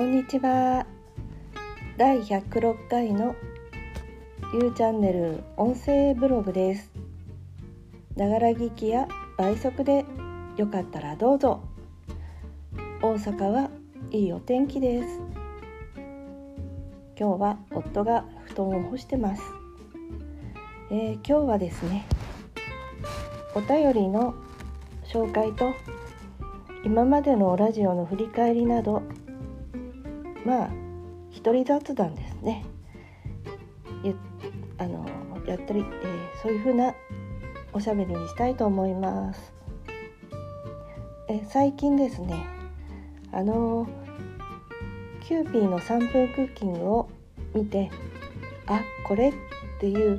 こんにちは。第106回の You チャンネル音声ブログです。ながら聞きや倍速でよかったらどうぞ。大阪はいいお天気です。今日は夫が布団を干してます、えー、今日はですねお便りの紹介と今までのラジオの振り返りなどまあ一人雑談ですね。あのやったり、えー、そういう風なおしゃべりにしたいと思います。え最近ですねあのキューピーの3分クッキングを見てあこれっていう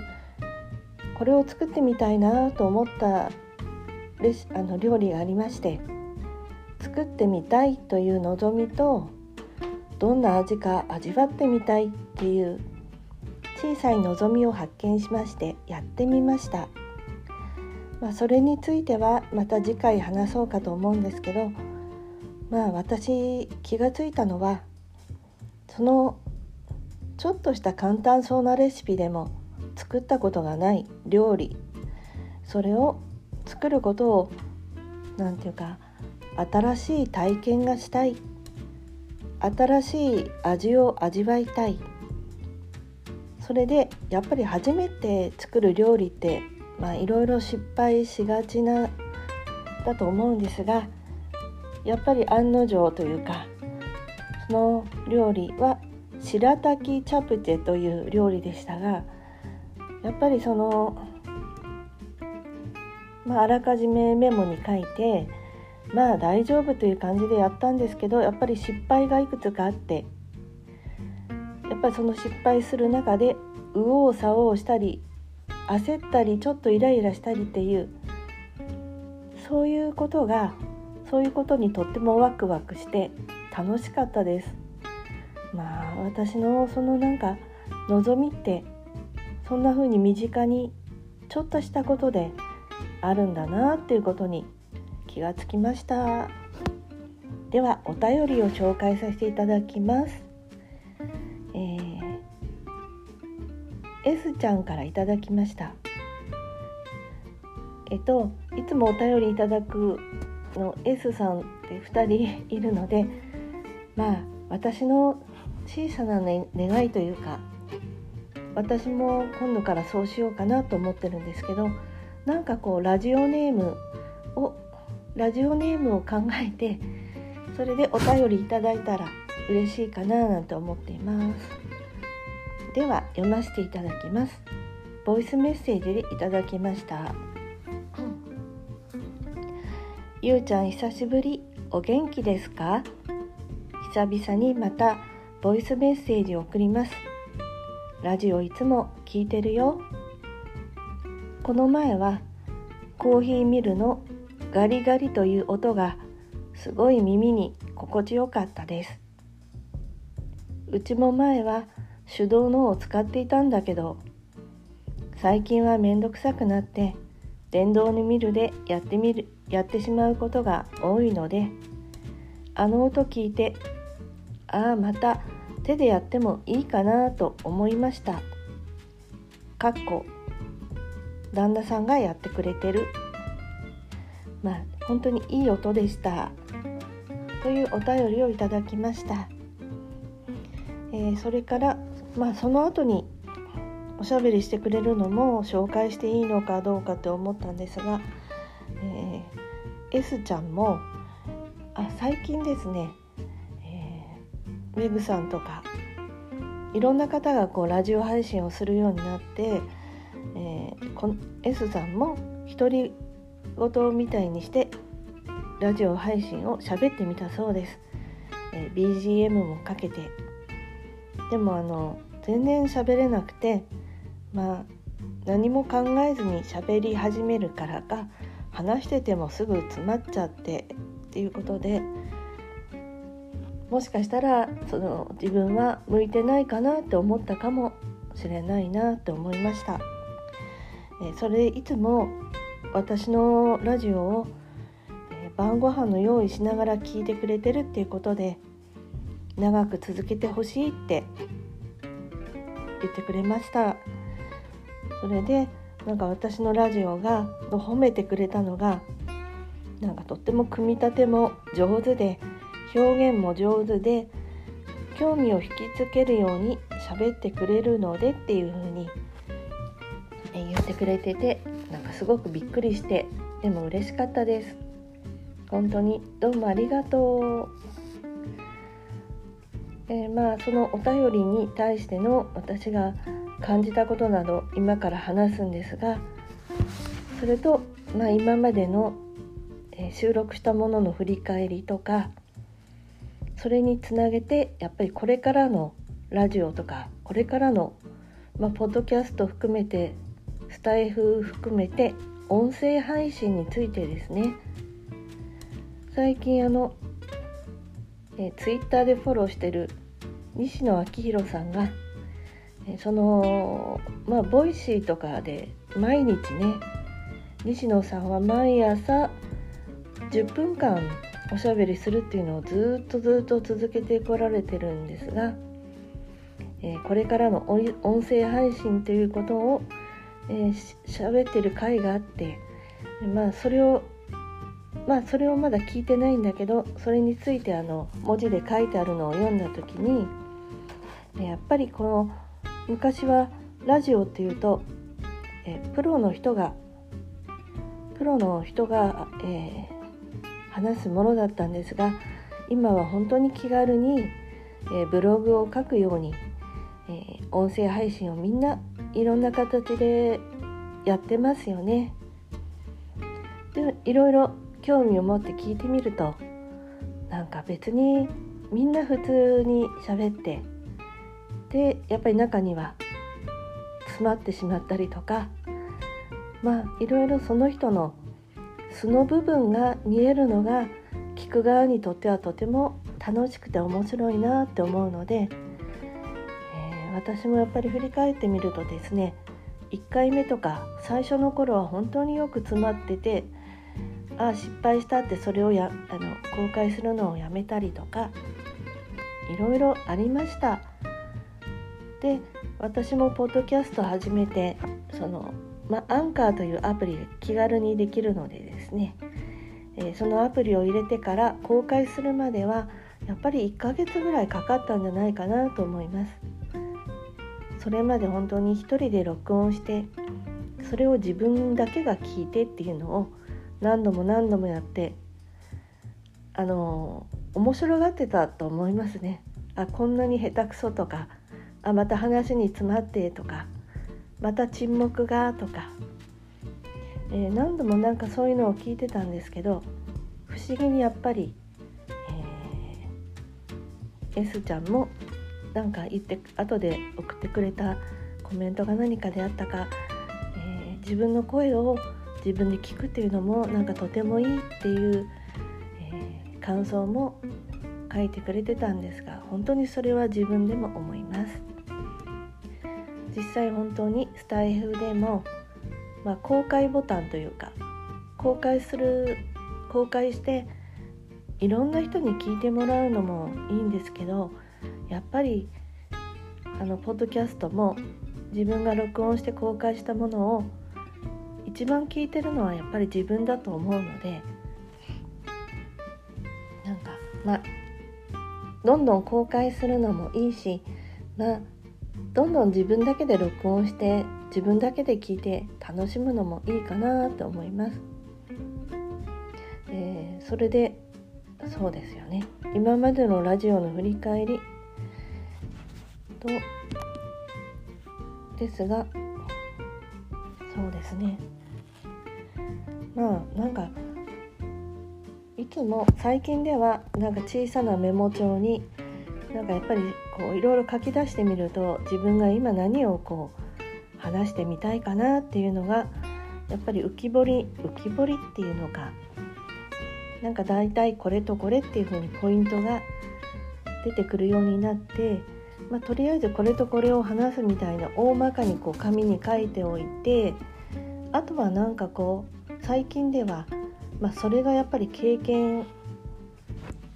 これを作ってみたいなと思ったレシあの料理がありまして作ってみたいという望みとどんな味か味わってみたいっていう小さい望みを発見しましてやってみました、まあ、それについてはまた次回話そうかと思うんですけどまあ私気がついたのはそのちょっとした簡単そうなレシピでも作ったことがない料理それを作ることを何て言うか新しい体験がしたい新しい味を味わいたい。それでやっぱり初めて作る料理っていろいろ失敗しがちなだと思うんですがやっぱり案の定というかその料理は白滝チャプチェという料理でしたがやっぱりその、まあ、あらかじめメモに書いてまあ大丈夫という感じでやったんですけどやっぱり失敗がいくつかあってやっぱりその失敗する中で右往左往したり焦ったりちょっとイライラしたりっていうそういうことがそういうことにとってもワクワクして楽しかったです。まあ私のそのなんか望みってそんな風に身近にちょっとしたことであるんだなっていうことに気がつきました。ではお便りを紹介させていただきます、えー、S ちゃんからいただきました。えっといつもお便りいただくの S さんって2人いるのでまあ私の小さな、ね、願いというか私も今度からそうしようかなと思ってるんですけどなんかこうラジオネームをラジオネームを考えてそれでお便りいただいたら嬉しいかななんて思っています。では読ませていただきます。ボイスメッセージでいただきました。ゆうちゃん久しぶり。お元気ですか？久々にまたボイスメッセージを送ります。ラジオいつも聞いてるよ。この前はコーヒーミルのガリガリという音がすごい耳に心地よかったです。うちも前は手動のを使っていたんだけど最近はめんどくさくなって電動のミルでやってみるやってしまうことが多いのであの音聞いてああまた手でやってもいいかなと思いました。かっこ旦那さんがやってくれてる。まあ本当にいい音でした。というお便りをいただきました、えー、それからまあその後におしゃべりしてくれるのも紹介していいのかどうかって思ったんですが、えー、S ちゃんもあ最近ですね、えー、ウェブさんとかいろんな方がこうラジオ配信をするようになって、えー、こ S さんも一人事みたいにしてラジオ配信を喋ってみたそうです、えー、BGM もかけてでもあの全然喋れなくてまあ何も考えずに喋り始めるからか話しててもすぐ詰まっちゃってっていうことでもしかしたらその自分は向いてないかなって思ったかもしれないなって思いました。えそれいつも私のラジオを、え、晩ご飯の用意しながら聞いてくれてるっていうことで長く続けてほしいって言ってくれました。それでなんか私のラジオが褒めてくれたのがなんかとっても組み立ても上手で表現も上手で興味を引きつけるように喋ってくれるのでっていう風に言ってくれててすごくびっくりしてでも嬉しかったです。本当にどうもありがとう、えー、まあそのお便りに対しての私が感じたことなど今から話すんですがそれと、まあ、今までの、え収録したものの振り返りとかそれにつなげてやっぱりこれからのラジオとかこれからの、まあ、ポッドキャスト含めてスタエフ含めて音声配信についてですね。最近あの、えツイッターでフォローしてる西野亮廣さんがえそのまあ Voicy とかで毎日ね西野さんは毎朝10分間おしゃべりするっていうのをずっとずっと続けてこられてるんですが、え、これからの音声配信ということをえー、喋ってる回があってまあそれをまあそれをまだ聞いてないんだけどそれについてあの文字で書いてあるのを読んだ時にやっぱりこの昔はラジオっていうと、えプロの人がプロの人が、えー、話すものだったんですが今は本当に気軽に、えー、ブログを書くように、えー、音声配信をみんないろんな形でやってますよね。でいろいろ興味を持って聞いてみるとなんか別にみんな普通に喋ってでやっぱり中には詰まってしまったりとかまあいろいろその人の素の部分が見えるのが聞く側にとってはとても楽しくて面白いなって思うので私もやっぱり振り返ってみるとですね1回目とか最初の頃は本当によく詰まっててああ失敗したってそれをやあの公開するのをやめたりとかいろいろありましたで私もポッドキャスト始めてその、まアンカーというアプリ気軽にできるのでですね、えー、そのアプリを入れてから公開するまではやっぱり1ヶ月ぐらいかかったんじゃないかなと思います。それまで本当に一人で録音してそれを自分だけが聞いてっていうのを何度も何度もやってあの面白がってたと思いますね。あこんなに下手くそとかあまた話に詰まってとかまた沈黙がとか、えー、何度もなんかそういうのを聞いてたんですけど不思議にやっぱり、えー、S ちゃんもなんか言って後で送ってくれたコメントが何かであったか、えー、自分の声を自分で聞くっていうのもなんかとてもいいっていう、えー、感想も書いてくれてたんですが本当にそれは自分でも思います。実際本当にスタイフでも、まあ、公開ボタンというか公開する公開していろんな人に聞いてもらうのもいいんですけどやっぱりあのポッドキャストも自分が録音して公開したものを一番聞いてるのはやっぱり自分だと思うのでなんかまあどんどん公開するのもいいしまあどんどん自分だけで録音して自分だけで聞いて楽しむのもいいかなと思います。えー、それでそうですよね今までのラジオの振り返りとですがそうですね。まあなんかいつも最近ではなんか小さなメモ帳になんかやっぱりこういろいろ書き出してみると自分が今何をこう話してみたいかなっていうのがやっぱり浮き彫り浮き彫りっていうのかなんか大体これとこれっていう風にポイントが出てくるようになってまあ、とりあえずこれとこれを話すみたいな大まかにこう紙に書いておいてあとはなんかこう最近では、まあ、それがやっぱり経験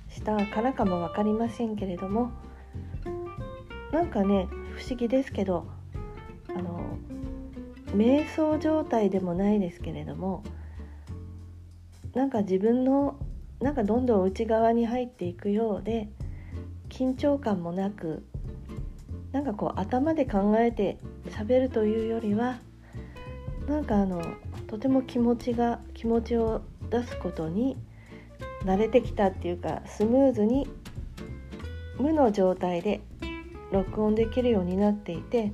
したからかも分かりませんけれどもなんかね不思議ですけどあの瞑想状態でもないですけれどもなんか自分のなんかどんどん内側に入っていくようで緊張感もなくなんかこう頭で考えて喋るというよりはなんかあのとても気持ちが気持ちを出すことに慣れてきたっていうかスムーズに無の状態で録音できるようになっていて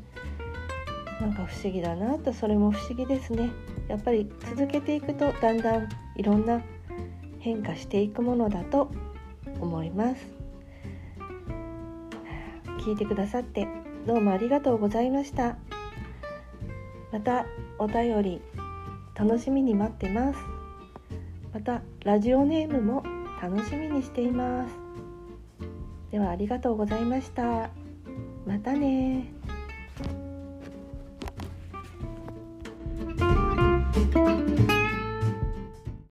なんか不思議だなとそれも不思議ですね。やっぱり続けていくとだんだんいろんな変化していくものだと思います。聞いてくださってどうもありがとうございました。またお便り楽しみに待ってます。またラジオネームも楽しみにしています。ではありがとうございました。またね。